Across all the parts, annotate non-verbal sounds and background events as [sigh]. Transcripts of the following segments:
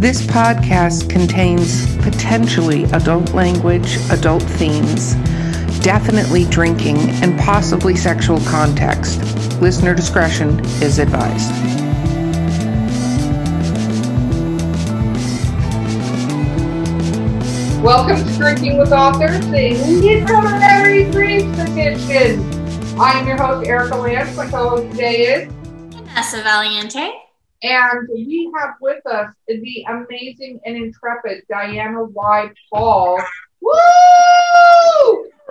This podcast contains potentially adult language, adult themes, definitely drinking, and possibly sexual context. Listener discretion is advised. Welcome to Drinking with Authors, the Literary Dreams Edition. I am your host, Erica Lance. My co-host today is Vanessa Valiente. And we have with us the amazing and intrepid Diana Y. Paul. Woo!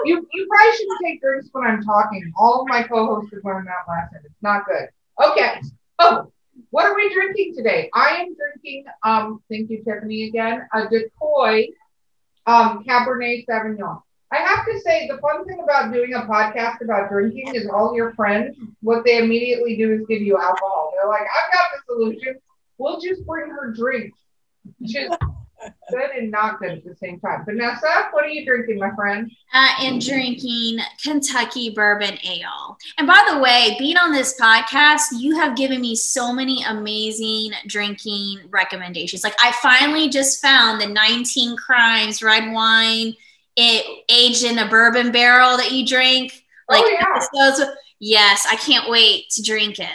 You, you probably shouldn't take drinks when I'm talking. All of my co-hosts have learned that last lesson. It's not good. Okay. Oh, what are we drinking today? I am drinking, um, thank you, Tiffany, again, a Decoy um, Cabernet Sauvignon. I have to say, the fun thing about doing a podcast about drinking is all your friends, what they immediately do is give you alcohol. They're like, I've got the solution. We'll just bring her drinks. Is good and not good at the same time. Vanessa, what are you drinking, my friend? I am drinking Kentucky Bourbon Ale. And by the way, being on this podcast, you have given me so many amazing drinking recommendations. Like, I finally just found the 19 Crimes red wine it aged in a bourbon barrel that you drink. Like oh, yeah. episodes. Yes, I can't wait to drink it.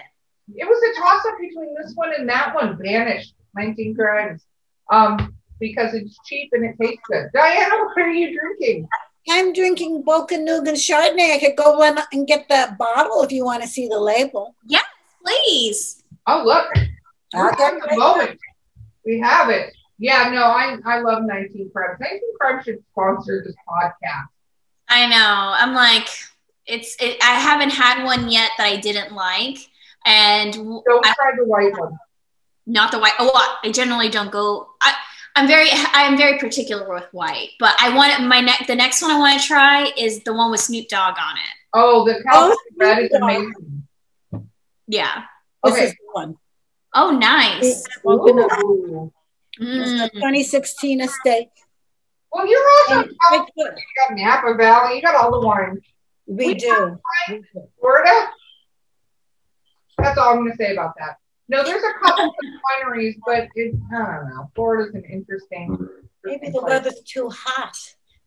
It was a toss up between this one and that one, Vanished 19 Crimes. Um, because it's cheap and it tastes good. Diana, what are you drinking? I'm drinking Bocanugan Chardonnay. I could go run and get that bottle if you want to see the label. Yes, please. Oh, look. We're at the moment. We have it. Yeah, no, I I love 19 Crimes. 19 Crimes should sponsor this podcast. I know. I'm like, it's. It, I haven't had one yet that I didn't like, and don't I, try the white one. Not the white. Oh, I generally don't go. I, I'm very I'm very particular with white, but I want my next the next one I want to try is the one with Snoop Dogg on it. Oh, the California oh, red is amazing. Yeah. Okay. one. Oh, nice. Mm. 2016 estate. Well, you're also you got Napa Valley. You got all the wines. We, we do. Florida. That's all I'm going to say about that. No, there's a couple of wineries, but it, I don't know. Florida's an interesting. Maybe the weather's too hot.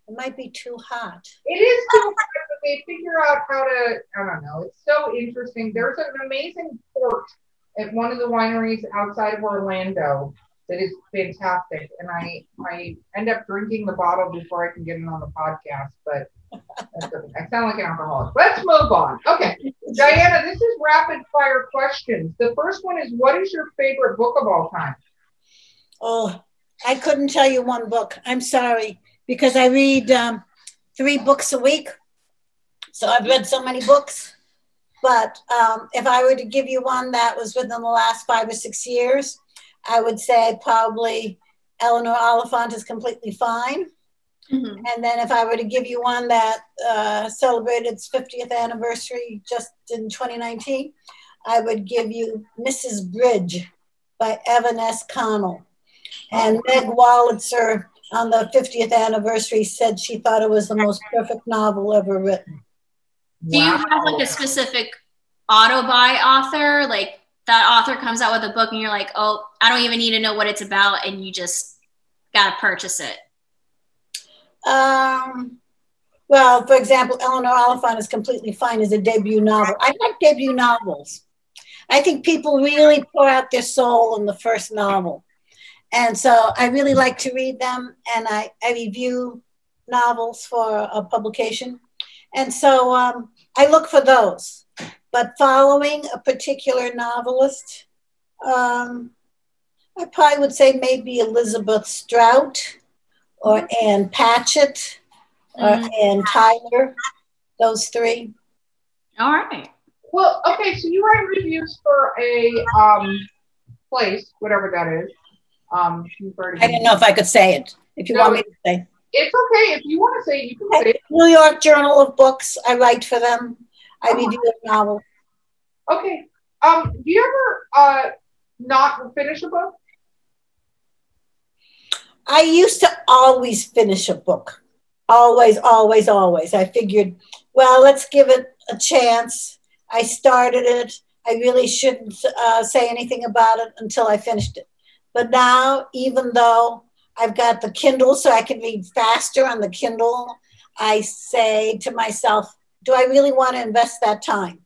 It might be too hot. It is too hot, but they figure out how to. I don't know. It's so interesting. There's an amazing port at one of the wineries outside of Orlando that is fantastic. And I I end up drinking the bottle before I can get it on the podcast, but I sound like an alcoholic. Let's move on. Okay, Diana, this is rapid fire questions. The first one is, what is your favorite book of all time? Oh, I couldn't tell you one book. I'm sorry because I read um, three books a week, so I've read so many books. But um, if I were to give you one that was within the last five or six years, I would say probably Eleanor Oliphant is completely fine. Mm-hmm. And then if I were to give you one that uh, celebrated its 50th anniversary just in 2019, I would give you Mrs. Bridge by Evan S. Connell. And Meg Wolitzer on the 50th anniversary said she thought it was the most perfect novel ever written. Do you have like a specific auto buy author? Like that author comes out with a book and you're like, oh, I don't even need to know what it's about, and you just got to purchase it? Um, well, for example, Eleanor Oliphant is completely fine as a debut novel. I like debut novels. I think people really pour out their soul in the first novel. And so I really like to read them and I, I review novels for a publication. And so um, I look for those but following a particular novelist, um, I probably would say maybe Elizabeth Strout or mm-hmm. Ann Patchett or mm-hmm. Anne Tyler, those three. All right. Well, okay, so you write reviews for a um, place, whatever that is. Um, I didn't know if I could say it. If you no, want me to say, it's okay. If you want to say it, you can say it. New York Journal of Books. I write for them. I review a novel. Okay. Um, do you ever uh, not finish a book? I used to always finish a book. Always, always, always. I figured, well, let's give it a chance. I started it. I really shouldn't uh, say anything about it until I finished it. But now, even though I've got the Kindle so I can read faster on the Kindle, I say to myself, do I really want to invest that time?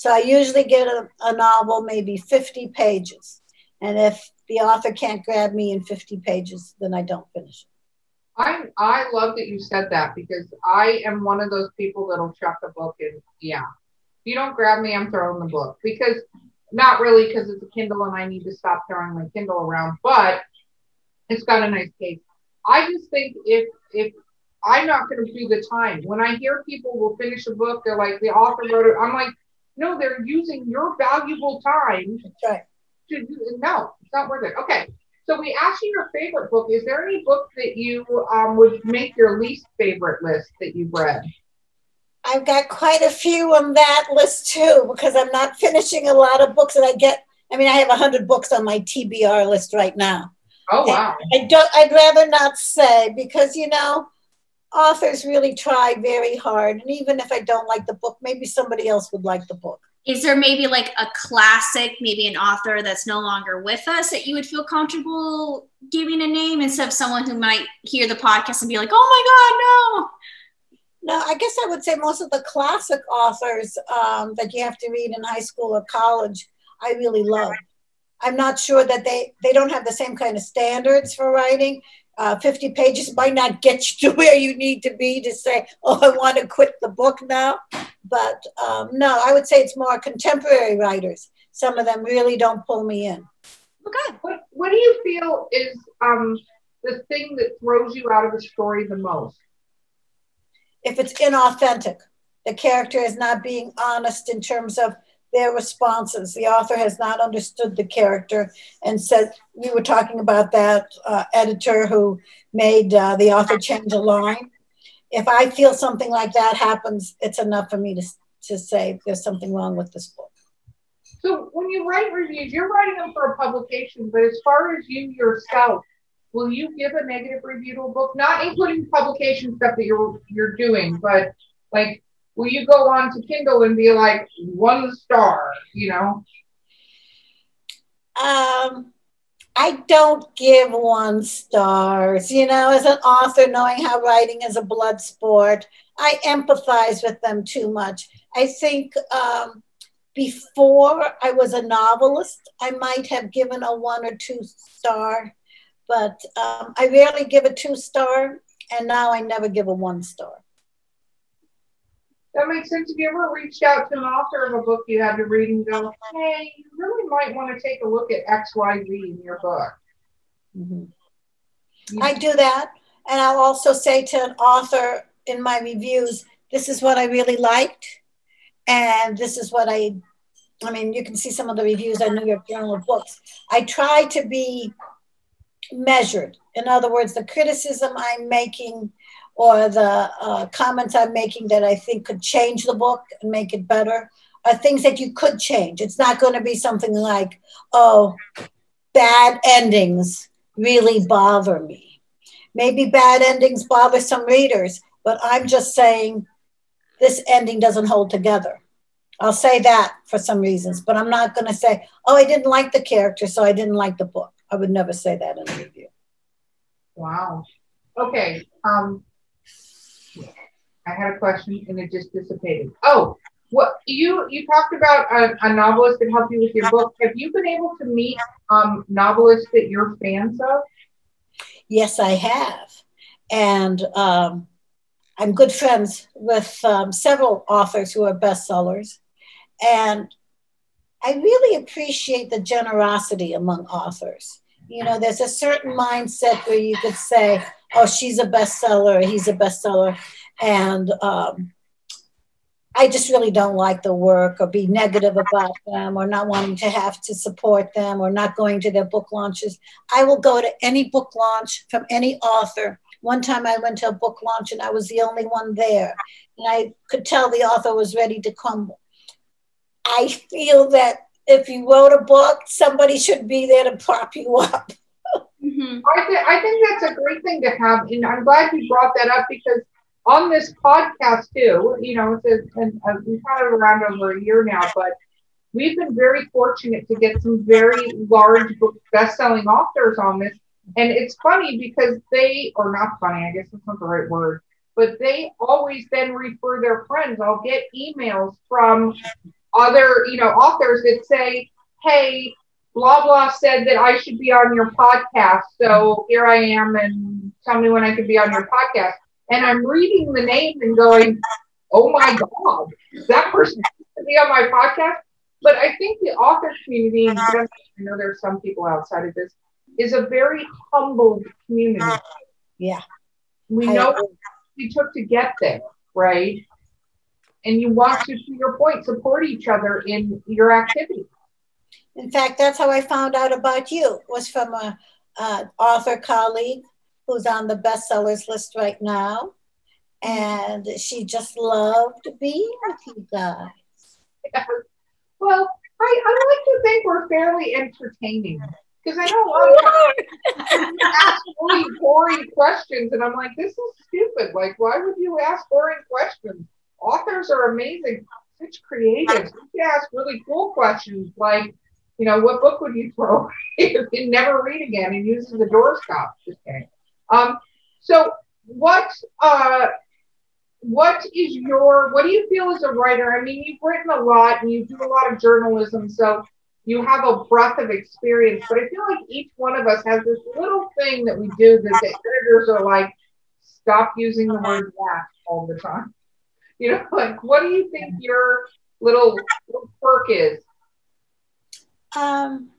So I usually get a, a novel, maybe 50 pages. And if the author can't grab me in 50 pages, then I don't finish it. I I love that you said that because I am one of those people that'll chuck a book and yeah. If you don't grab me, I'm throwing the book because not really because it's a Kindle and I need to stop throwing my Kindle around, but it's got a nice case. I just think if if I'm not going to do the time. When I hear people will finish a book, they're like the author wrote it. I'm like, no, they're using your valuable time. Right. To no, it's not worth it. Okay, so we asked you your favorite book. Is there any book that you um, would make your least favorite list that you've read? I've got quite a few on that list too because I'm not finishing a lot of books that I get. I mean, I have 100 books on my TBR list right now. Oh, wow. And I don't, I'd rather not say because, you know, authors really try very hard. And even if I don't like the book, maybe somebody else would like the book. Is there maybe like a classic, maybe an author that's no longer with us that you would feel comfortable giving a name instead of someone who might hear the podcast and be like, oh my God, no? No, I guess I would say most of the classic authors um, that you have to read in high school or college, I really love. I'm not sure that they they don't have the same kind of standards for writing. Uh, 50 pages might not get you [laughs] to where you need to be to say, oh, I want to quit the book now. But um, no, I would say it's more contemporary writers. Some of them really don't pull me in. Okay. What, what do you feel is um, the thing that throws you out of a story the most? If it's inauthentic, the character is not being honest in terms of their responses. The author has not understood the character and said, we were talking about that uh, editor who made uh, the author change a line. If I feel something like that happens, it's enough for me to, to say there's something wrong with this book. So when you write reviews, you're writing them for a publication, but as far as you yourself, will you give a negative review to a book? Not including publication stuff that you're you're doing, but like will you go on to Kindle and be like one star, you know? Um, I don't give one stars. You know, as an author, knowing how writing is a blood sport, I empathize with them too much. I think um, before I was a novelist, I might have given a one or two star, but um, I rarely give a two star, and now I never give a one star. That makes sense. Have you ever reached out to an author of a book you had to read and go, hey, you really might want to take a look at XYZ in your book? Mm-hmm. I do that. And I'll also say to an author in my reviews, this is what I really liked. And this is what I, I mean, you can see some of the reviews on New York Journal of Books. I try to be measured. In other words, the criticism I'm making or the uh, comments I'm making that I think could change the book and make it better are things that you could change. It's not going to be something like, oh, bad endings really bother me. Maybe bad endings bother some readers, but I'm just saying this ending doesn't hold together. I'll say that for some reasons, but I'm not going to say, oh, I didn't like the character, so I didn't like the book. I would never say that in a review. Wow. Okay. Um, I had a question and it just dissipated. Oh, what you you talked about a, a novelist that helped you with your book. Have you been able to meet um, novelists that you're fans of? Yes, I have, and um, I'm good friends with um, several authors who are bestsellers, and I really appreciate the generosity among authors. You know, there's a certain mindset where you could say, "Oh, she's a bestseller, he's a bestseller," and um, I just really don't like the work or be negative about them or not wanting to have to support them or not going to their book launches. I will go to any book launch from any author. One time I went to a book launch and I was the only one there. And I could tell the author was ready to crumble. I feel that if you wrote a book, somebody should be there to prop you up. Mm-hmm. I, th- I think that's a great thing to have. And I'm glad you brought that up because on this podcast too. You know, it's a, and, uh, we've had it around over a year now, but we've been very fortunate to get some very large book best-selling authors on this. And it's funny because they, or not funny, I guess that's not the right word, but they always then refer their friends. I'll get emails from other, you know, authors that say, hey, blah blah said that I should be on your podcast. So here I am and tell me when I could be on your podcast. And I'm reading the name and going, oh my God, that person to be on my podcast. But I think the author community, I know there are some people outside of this, is a very humble community. Yeah. We know we took to get there, right? And you want to, to your point, support each other in your activity. In fact, that's how I found out about you. Was from a, a author colleague who's on the bestsellers list right now, and she just loved being with you guys. Yeah. Well, I, I like to think we're fairly entertaining because I know a lot of ask really boring questions, and I'm like, this is stupid. Like, why would you ask boring questions? Authors are amazing, such creatives. You can ask really cool questions like, you know, what book would you throw [laughs] away and never read again and use as a doorstop? Just kidding. Um, so what uh, what is your what do you feel as a writer? I mean, you've written a lot and you do a lot of journalism, so you have a breadth of experience. But I feel like each one of us has this little thing that we do that the editors are like, stop using the word that all the time. You know, [laughs] like what do you think your little, little quirk is? Um,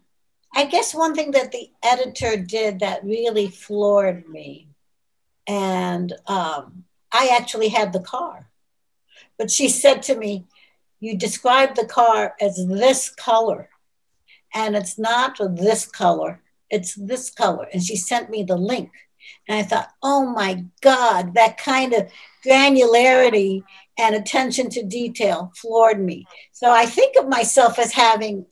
I guess one thing that the editor did that really floored me, and um, I actually had the car, but she said to me, You described the car as this color, and it's not this color, it's this color. And she sent me the link. And I thought, oh my God, that kind of granularity and attention to detail floored me. So I think of myself as having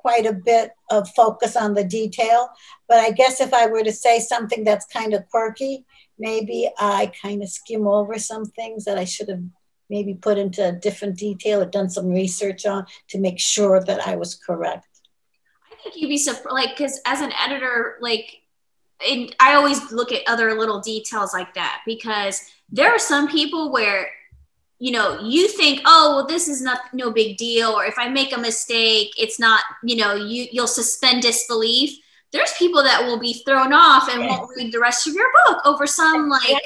quite a bit of focus on the detail. But I guess if I were to say something that's kind of quirky, maybe I kind of skim over some things that I should have maybe put into a different detail or done some research on to make sure that I was correct. I think you'd be surprised, like, because as an editor, like, and I always look at other little details like that because there are some people where you know you think oh well this is not no big deal or if i make a mistake it's not you know you you'll suspend disbelief. There's people that will be thrown off and won't read the rest of your book over some like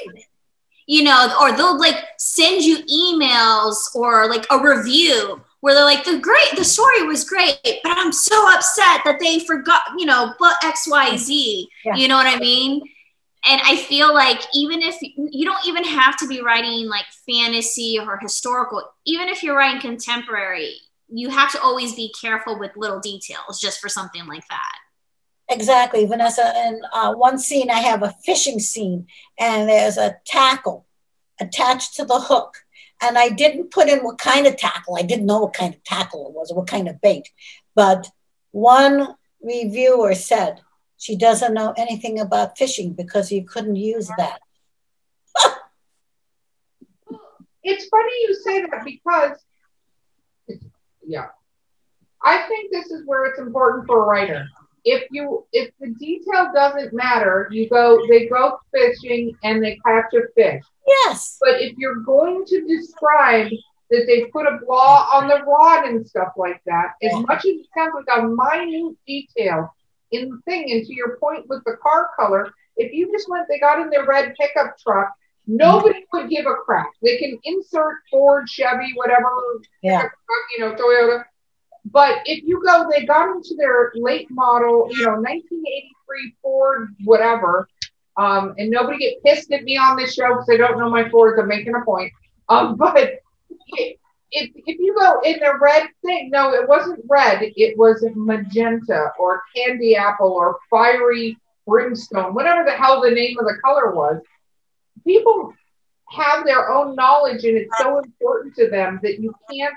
you know or they'll like send you emails or like a review where they're like the great the story was great but i'm so upset that they forgot you know but xyz yeah. you know what i mean and I feel like even if you don't even have to be writing like fantasy or historical, even if you're writing contemporary, you have to always be careful with little details just for something like that. Exactly, Vanessa. In uh, one scene, I have a fishing scene, and there's a tackle attached to the hook. And I didn't put in what kind of tackle. I didn't know what kind of tackle it was or what kind of bait. But one reviewer said, she doesn't know anything about fishing because you couldn't use that. [laughs] it's funny you say that because, yeah, I think this is where it's important for a writer. If you if the detail doesn't matter, you go they go fishing and they catch a fish. Yes. But if you're going to describe that they put a blah on the rod and stuff like that, as much as it sounds like a minute detail, in the thing. And to your point with the car color, if you just went, they got in their red pickup truck, nobody would give a crap. They can insert Ford, Chevy, whatever, yeah. truck, you know, Toyota. But if you go, they got into their late model, you know, 1983 Ford, whatever. Um, and nobody get pissed at me on this show because I don't know my Fords. I'm making a point. Um, [laughs] but if, if you go in the red thing, no, it wasn't red. It was magenta or candy apple or fiery brimstone, whatever the hell the name of the color was. People have their own knowledge, and it's so important to them that you can't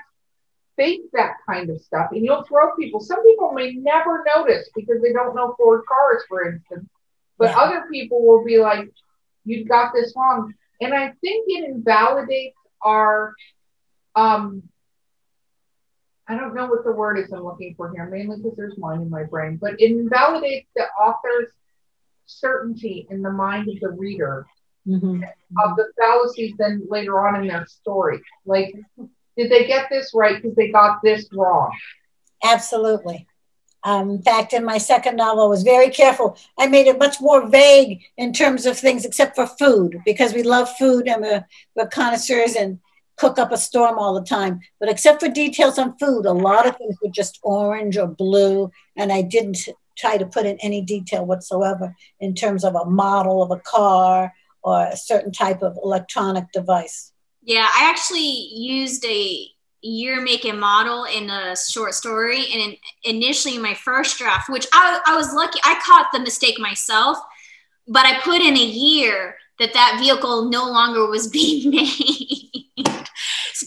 fake that kind of stuff. And you'll throw people. Some people may never notice because they don't know Ford cars, for instance. But yeah. other people will be like, "You've got this wrong," and I think it invalidates our um, I don't know what the word is I'm looking for here, mainly because there's mine in my brain, but it invalidates the author's certainty in the mind of the reader Mhm. of the fallacies then later on in their story. Like, did they get this right because they got this wrong? Absolutely. Um, in fact, in my second novel, I was very careful. I made it much more vague in terms of things, except for food, because we love food and we're, we're connoisseurs and cook up a storm all the time. But except for details on food, a lot of things were just orange or blue, and I didn't try to put in any detail whatsoever in terms of a model of a car or a certain type of electronic device. Yeah, I actually used a year, make, and model in a short story. And initially in, my first draft, which I, I was lucky, I caught the mistake myself, but I put in a year that that vehicle no longer was being [laughs] made.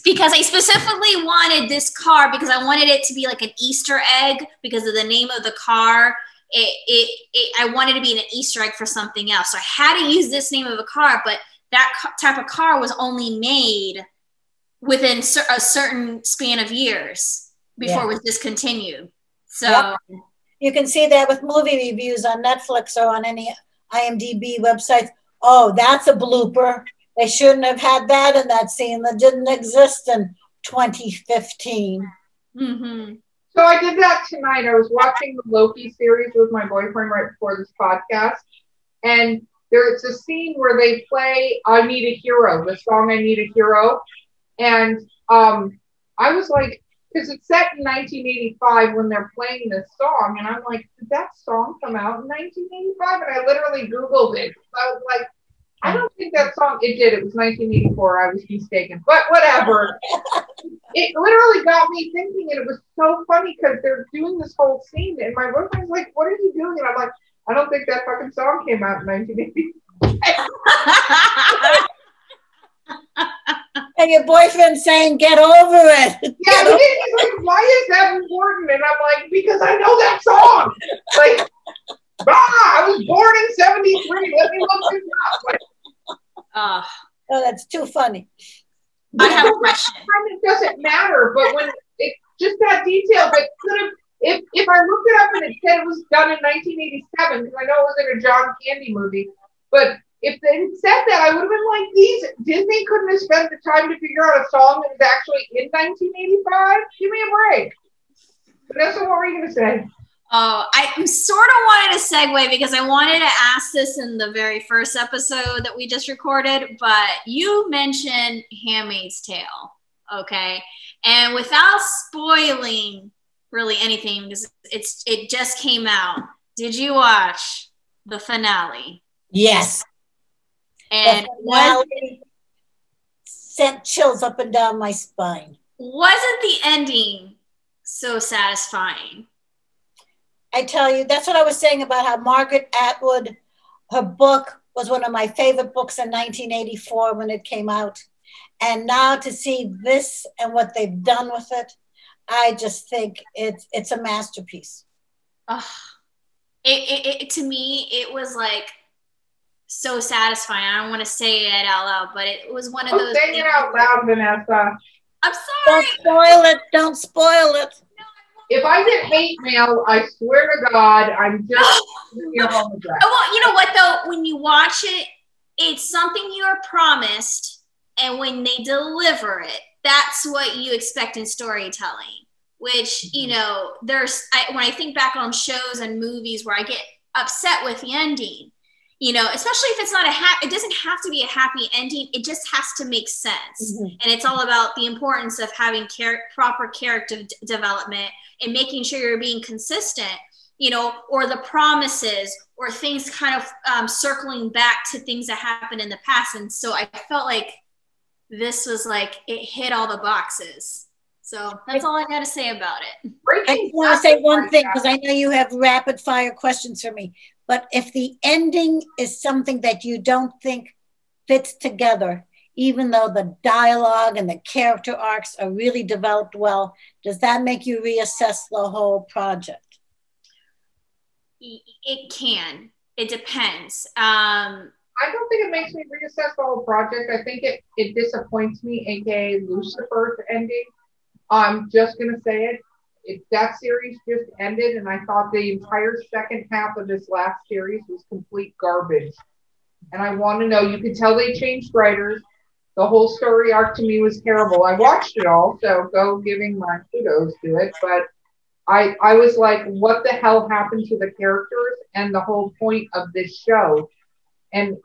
because I specifically wanted this car because I wanted it to be like an Easter egg because of the name of the car. It, it, it, I wanted to be an Easter egg for something else. So I had to use this name of a car, but that type of car was only made within a certain span of years before Yeah. it was discontinued. So Yep. You can see that with movie reviews on Netflix or on any IMDb websites. Oh, that's a blooper. They shouldn't have had that in that scene that didn't exist in 2015. mhm. So I did that tonight. I was watching the Loki series with my boyfriend right before this podcast, and there's a scene where they play "I Need a Hero," the song "I Need a Hero," and um, I was like, because it's set in 1985 when they're playing this song, and I'm like, did that song come out in 1985? And I literally Googled it. I was like. I don't think that song, it did. It was 1984. I was mistaken. But whatever [laughs] it literally got me thinking, and it was so funny because they're doing this whole scene, and my boyfriend's like, "What are you doing?" And I'm like, "I don't think that fucking song came out in 1980." [laughs] And your boyfriend saying, get over it. [laughs] Yeah, he- he's like, "Why is that important?" And I'm like, "Because I know that song." Like, ah, I was born in '73. Let me look this up. Like, Uh, Oh, that's too funny. I have a question. it doesn't matter, but when it just that detail that could have. If, if I looked it up and it said it was done in 1987, because I know it was in a John Candy movie, but if they had said that, I would have been like, these Disney couldn't have spent the time to figure out a song that was actually in 1985. Give me a break. Vanessa, what were you gonna say? Oh, I sort of wanted to segue because I wanted to ask this in the very first episode that we just recorded, but you mentioned Handmaid's Tale, okay? And without spoiling really anything, because it's it just came out. Did you watch the finale? Yes. And was, sent chills up and down my spine. wasn't the ending so satisfying? I tell you, that's what I was saying about how Margaret Atwood, her book was one of my favorite books in 1984 when it came out. And now to see this and what they've done with it, I just think it's it's a masterpiece. Ugh. It, it, it to me it was like so satisfying. I don't want to say it out loud, but it was one of Oh, those. say it things- out loud, Vanessa. I'm sorry. Don't spoil it. Don't spoil it. If I get hate mail, I swear to God, I'm [laughs] just your home address. Well, you know what though? When you watch it, it's something you are promised, and when they deliver it, that's what you expect in storytelling. Which mm-hmm. you know, there's I, when I think back on shows and movies where I get upset with the ending. You know, especially if it's not a happy, it doesn't have to be a happy ending. It just has to make sense. Mhm. and it's all about the importance of having char- proper character d- development and making sure you're being consistent you know or the promises or things kind of um, circling back to things that happened in the past and so i felt like this was like it hit all the boxes so that's all i got to say about it I just want to say one thing because I know you have rapid fire questions for me. But if the ending is something that you don't think fits together, even though the dialogue and the character arcs are really developed well, does that make you reassess the whole project? it it can it depends um I don't think it makes me reassess the whole project. I think it, it disappoints me, aka Lucifer's ending. I'm just gonna say it. It that series just ended, and I thought the entire second half of this last series was complete garbage. And I want to know. You could tell they changed writers. The whole story arc to me was terrible. I watched it all, so go giving my kudos to it. But I I was like, what the hell happened to the characters and the whole point of this show? And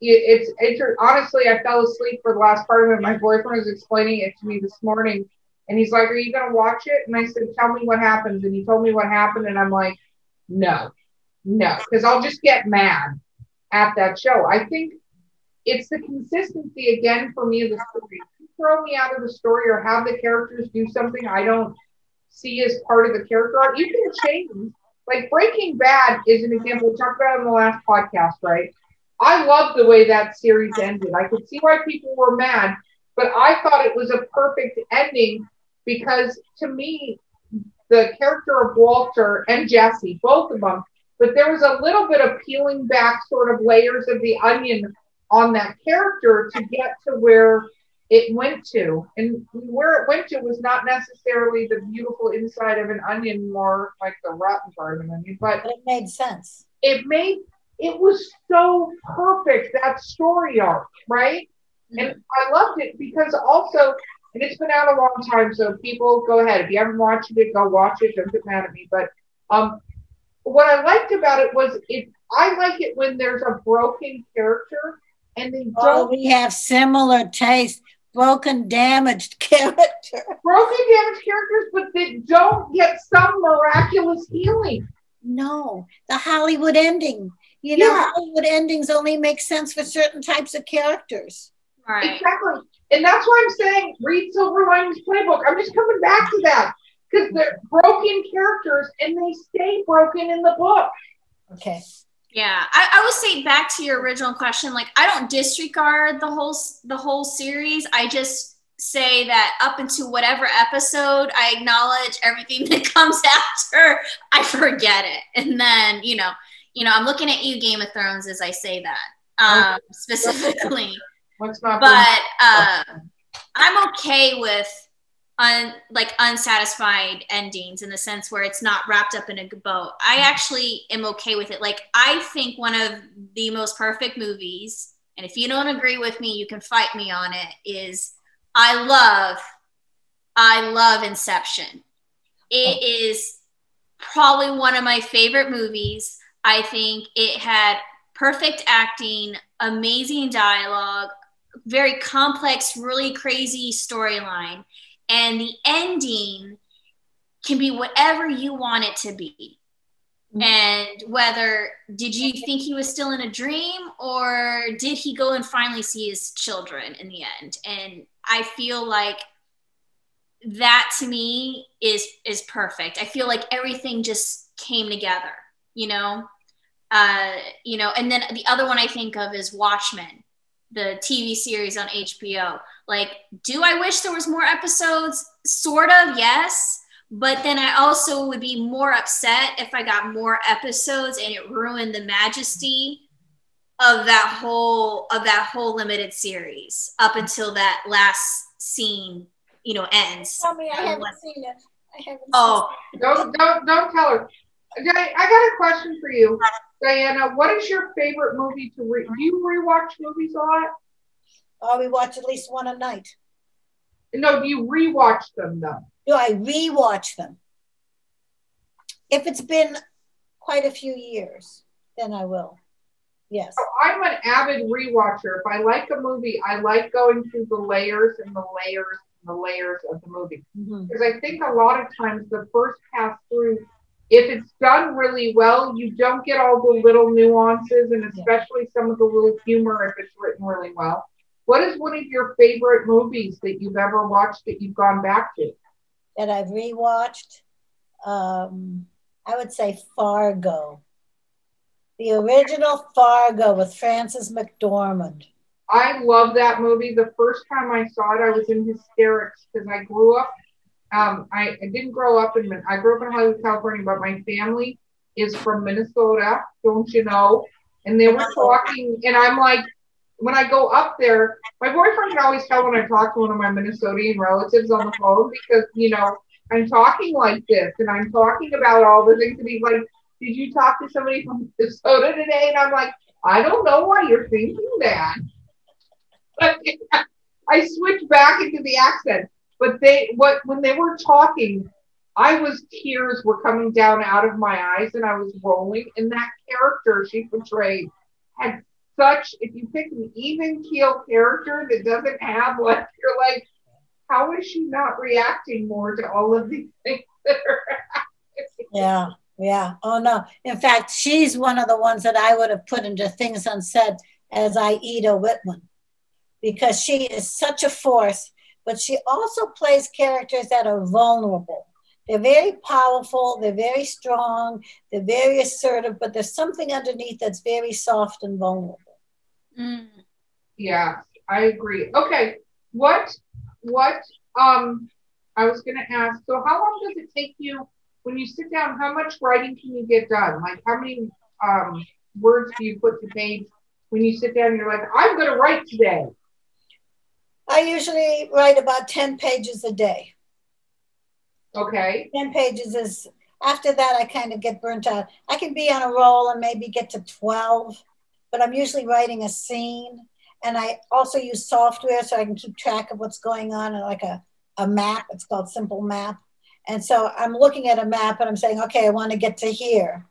it's it's honestly, I fell asleep for the last part of it. My boyfriend was explaining it to me this morning, and he's like, "Are you gonna watch it?" And I said, "Tell me what happens." And he told me what happened, and I'm like, "No, no," because I'll just get mad at that show. I think it's the consistency again for me of the story. Throw me out of the story or have the characters do something I don't see as part of the character you can change. Like Breaking Bad is an example. We talked about in the last podcast, right? I love the way that series ended. I could see why people were mad, but I thought it was a perfect ending because to me, the character of Walter and Jesse, both of them, but there was a little bit of peeling back sort of layers of the onion on that character to get to where it went to. And where it went to was not necessarily the beautiful inside of an onion, more like the rotten part of an onion, but, but it made sense. It made it was so perfect that story arc, right? Mm-hmm. And I loved it because also, and it's been out a long time, so people go ahead. If you haven't watched it, go watch it. Don't get mad at me. But um, what I liked about it was it. I like it when there's a broken character and they oh, don't. Oh, we have similar taste. Broken, damaged [laughs] character. Broken, damaged characters, but they don't get some miraculous healing. No, the Hollywood ending. You know, yeah. Hollywood endings only make sense for certain types of characters. Right. Exactly. And that's why I'm saying read Silver Linings Playbook. I'm just coming back to that because they're broken characters and they stay broken in the book. Okay. Yeah, I, I would say back to your original question. Like, I don't disregard the whole the whole series. I just say that up into whatever episode, I acknowledge everything [laughs] that comes after. I forget it, and then you know, you know, I'm looking at you, Game of Thrones, as I say that um, [laughs] specifically. What's not but uh, I'm okay with un, like unsatisfied endings in the sense where it's not wrapped up in a bow. I actually am okay with it. Like I think one of the most perfect movies, and if you don't agree with me, you can fight me on it. Is I love, I love Inception. It oh. is probably one of my favorite movies. I think it had perfect acting, amazing dialogue, very complex, really crazy storyline. And the ending can be whatever you want it to be. Mm-hmm. And whether did you think he was still in a dream or did he go and finally see his children in the end? And I feel like that to me is is perfect. I feel like everything just came together, you know? Uh, you know, and then the other one I think of is Watchmen, the TV series on HBO. Like, do I wish there was more episodes? Sort of, yes. But then I also would be more upset if I got more episodes and it ruined the majesty of that whole of that whole limited series up until that last scene, you know, ends. Tell me I haven't seen it. I haven't oh, don't don't don't tell her. I got a question for you. Diana, what is your favorite movie to re? Do you rewatch movies a lot? Oh, we watch at least one a night. No, do you rewatch them though? Do I rewatch them? If it's been quite a few years, then I will. Yes. So I'm an avid rewatcher. If I like a movie, I like going through the layers and the layers and the layers of the movie. Mm-hmm. Because mm-hmm. I think a lot of times the first pass through if it's done really well, you don't get all the little nuances and especially some of the little humor if it's written really well. What is one of your favorite movies that you've ever watched that you've gone back to? That I've rewatched? Um, I would say Fargo. The original Fargo with Frances McDormand. I love that movie. The first time I saw it, I was in hysterics because I grew up um, I, I didn't grow up in, I grew up in Hollywood, California, but my family is from Minnesota, don't you know? And they were talking, and I'm like, when I go up there, my boyfriend can always tell when I talk to one of my Minnesotan relatives on the phone because, you know, I'm talking like this and I'm talking about all the things. And he's like, Did you talk to somebody from Minnesota today? And I'm like, I don't know why you're thinking that. [laughs] But [laughs] I switch back into the accent. But they, what, when they were talking, I was, tears were coming down out of my eyes and I was rolling. And that character she portrayed had such, if you pick an even keel character that doesn't have like, you're like, how is she not reacting more to all of these things that are? Yeah, yeah. Oh no. In fact, she's one of the ones that I would have put into things unsaid as Aida Whitman because she is such a force, but she also plays characters that are vulnerable. They're very powerful, they're very strong, they're very assertive, but there's something underneath that's very soft and vulnerable. Mm. Yeah, I agree. Okay, what what um I was gonna ask, so how long does it take you when you sit down, how much writing can you get done? Like how many um words do you put to page when you sit down and you're like, I'm gonna write today? I usually write about 10 pages a day. Okay. 10 pages is, after that, I kind of get burnt out. I can be on a roll and maybe get to 12, but I'm usually writing a scene. And I also use software so I can keep track of what's going on and like a, a map. It's called Simple Map. And so I'm looking at a map and I'm saying, okay, I want to get to here.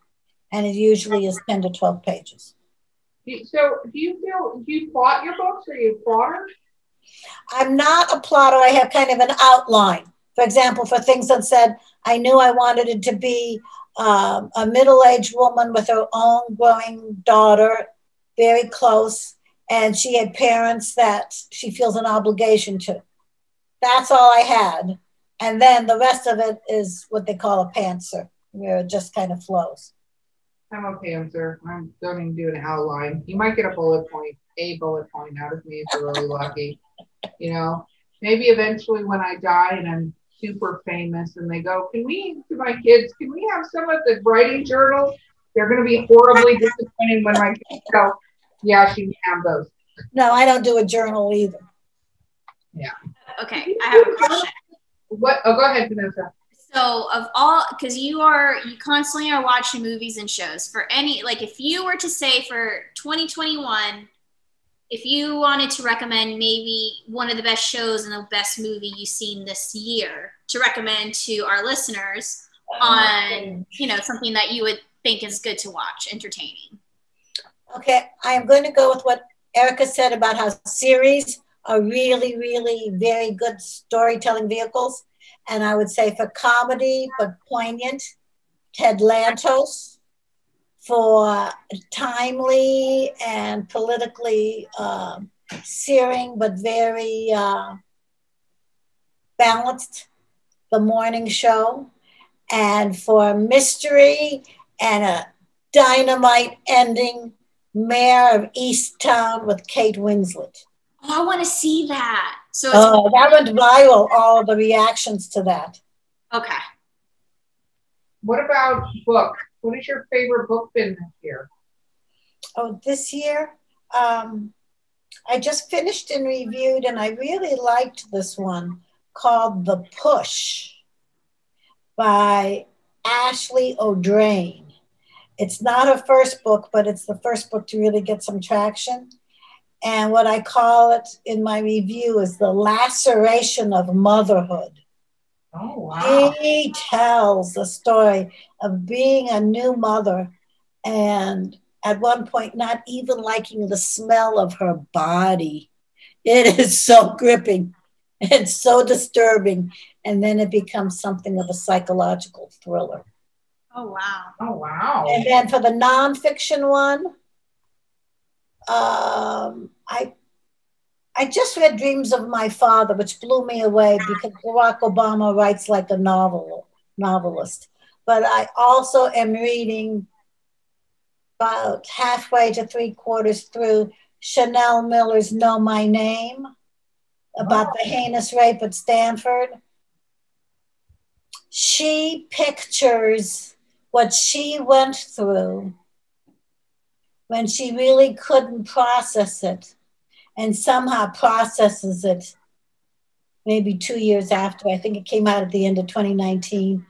And it usually is 10 to 12 pages. So do you feel, do you plot your books? Are you a plotter? I'm not a plotter. I have kind of an outline. For example, for things that said, I knew I wanted it to be um, a middle aged woman with her own growing daughter, very close, and she had parents that she feels an obligation to. That's all I had. And then the rest of it is what they call a pantser, where it just kind of flows. I'm a pantser. I don't even do an outline. You might get a bullet point, a bullet point out of me if you're really lucky you know, maybe eventually when I die and I'm super famous and they go, can we, to my kids, can we have some of the writing journals? They're going to be horribly disappointed when my kids go, yeah, she can have those. No, I don't do a journal either. Yeah. Okay, I have a question. What? Oh, go ahead, Vanessa. So, of all, because you are, you constantly are watching movies and shows. For any, like, if you were to say for 2021, if you wanted to recommend maybe one of the best shows and the best movie you've seen this year to recommend to our listeners uh, on you know something that you would think is good to watch entertaining? Okay i am going to go with what erica said about how series are really really very good storytelling vehicles. And i would say for comedy but poignant Ted Lasso for timely and politically uh, searing but very uh, balanced The Morning Show, and for mystery and a dynamite ending, Mare of Easttown with Kate Winslet. Oh, I want to see that. So oh, that went viral. All the reactions to that. Okay. What about book? What is your favorite book been this year? Oh, this year? Um, I just finished and reviewed, and I really liked this one called The Push by Ashley Audrain. It's not her first book, but it's the first book to really get some traction. And what I call it in my review is the laceration of motherhood. Oh, wow. He tells the story of being a new mother and at one point not even liking the smell of her body. It [laughs] is so gripping. It's so disturbing. And then it becomes something of a psychological thriller. Oh, wow. Oh, wow. And then for the nonfiction one, um, I I just read Dreams of My Father, which blew me away because Barack Obama writes like a novel novelist. But I also am reading about halfway to three quarters through Chanel Miller's Know My Name about the oh. heinous rape at Stanford. She pictures what she went through when she really couldn't process it and somehow processes it maybe two years after. I think it came out at the end of 2019.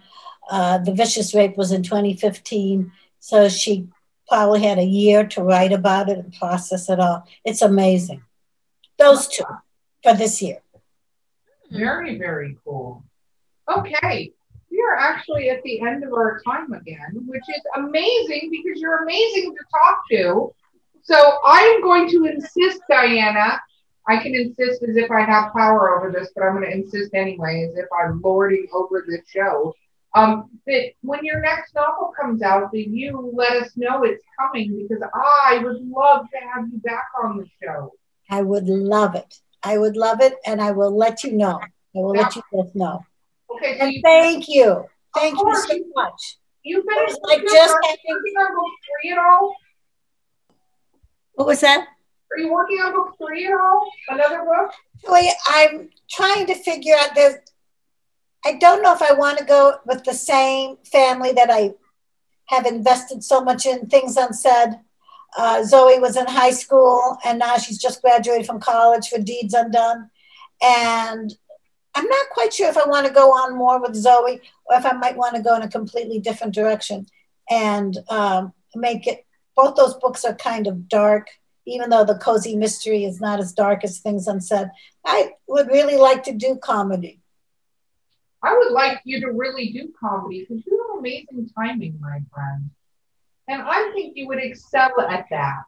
Uh, the vicious rape was in 2015. So she probably had a year to write about it and process it all. It's amazing. Those two for this year. Very, very cool. Okay. We are actually at the end of our time again, which is amazing because you're amazing to talk to. So I'm going to insist, Diana. I can insist as if I have power over this, but I'm going to insist anyway, as if I'm lording over the show. Um, that when your next novel comes out, that you let us know it's coming because I would love to have you back on the show. I would love it. I would love it, and I will let you know. I will let you both know. Okay. So and you, thank you. Thank you so much. You've been like just having, on book three at all? What was that? Are you working on book three at all? Another book? Wait, I'm trying to figure out. There's, I don't know if I want to go with the same family that I have invested so much in. Things unsaid. Uh, Zoe was in high school, and now she's just graduated from college for Deeds Undone. And I'm not quite sure if I want to go on more with Zoe or if I might want to go in a completely different direction and um, make it. Both those books are kind of dark, even though the cozy mystery is not as dark as Things Unsaid. I would really like to do comedy. I would like you to really do comedy because you have amazing timing, my friend. And I think you would excel at that.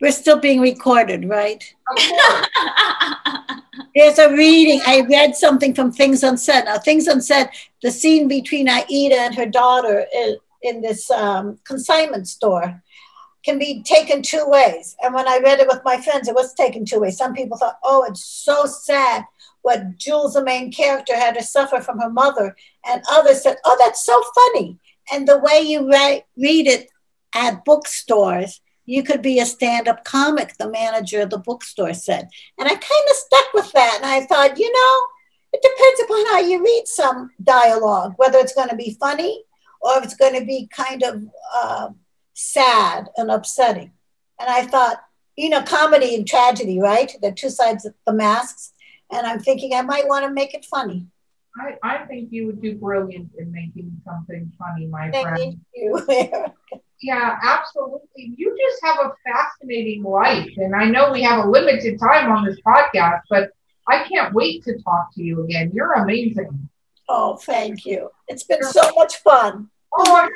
We're still being recorded, right? [laughs] There's a reading. I read something from Things Unsaid. Now, Things Unsaid, the scene between Aida and her daughter in, in this um, consignment store can be taken two ways. And when I read it with my friends, it was taken two ways. Some people thought, oh, it's so sad what Jules, the main character, had to suffer from her mother. And others said, oh, that's so funny. And the way you re- read it at bookstores, you could be a stand-up comic, the manager of the bookstore said. And I kind of stuck with that. And I thought, you know, it depends upon how you read some dialogue, whether it's going to be funny or if it's going to be kind of uh, sad and upsetting. And I thought, you know, comedy and tragedy, right? The two sides of the masks. And I'm thinking I might want to make it funny. I, I think you would do brilliant in making something funny, my Thank friend. You. [laughs] yeah, absolutely. You just have a fascinating life. And I know we have a limited time on this podcast, but I can't wait to talk to you again. You're amazing. Oh, thank you. It's been so much fun. Oh,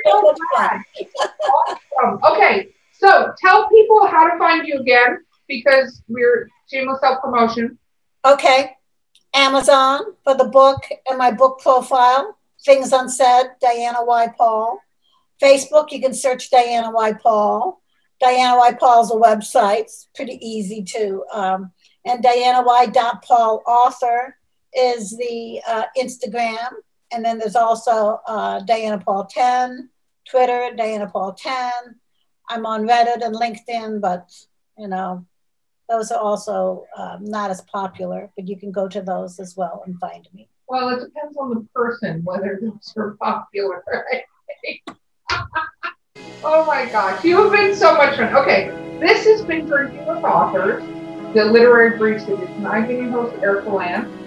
awesome. Okay, so tell people how to find you again because we're shameless self promotion. Okay. Amazon for the book and my book profile, Things Unsaid, Diana Y. Paul. Facebook, you can search Diana Y. Paul. Diana Y. Paul's a website, it's pretty easy to. Um, and Diana Y. Paul author is the uh, Instagram. And then there's also uh, Diana Paul 10, Twitter, Diana Paul 10. I'm on Reddit and LinkedIn, but you know, those are also um, not as popular, but you can go to those as well and find me. Well, it depends on the person whether those are popular, [laughs] [laughs] oh my gosh, you have been so much fun. Okay, this has been Drinking with Authors, the Literary Briefs edition. I've host, Erica Lamb.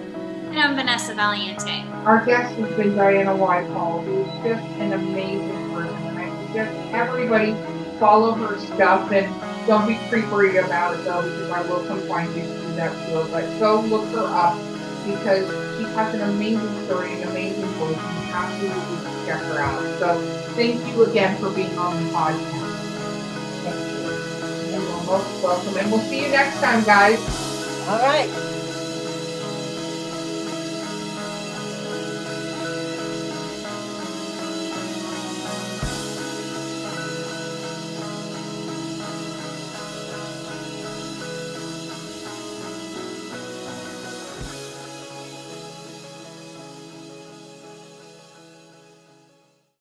And I'm Vanessa Valiente. Our guest has been Diana Y. Paul, who is just an amazing person. And I suggest everybody follow her stuff and don't be creepery about it though, because I will sometimes do that to her. But go look her up because she has an amazing story and amazing voice, and you absolutely check her out. So thank you again for being on the podcast. Thank you. And you're most welcome. And we'll see you next time, guys. All right.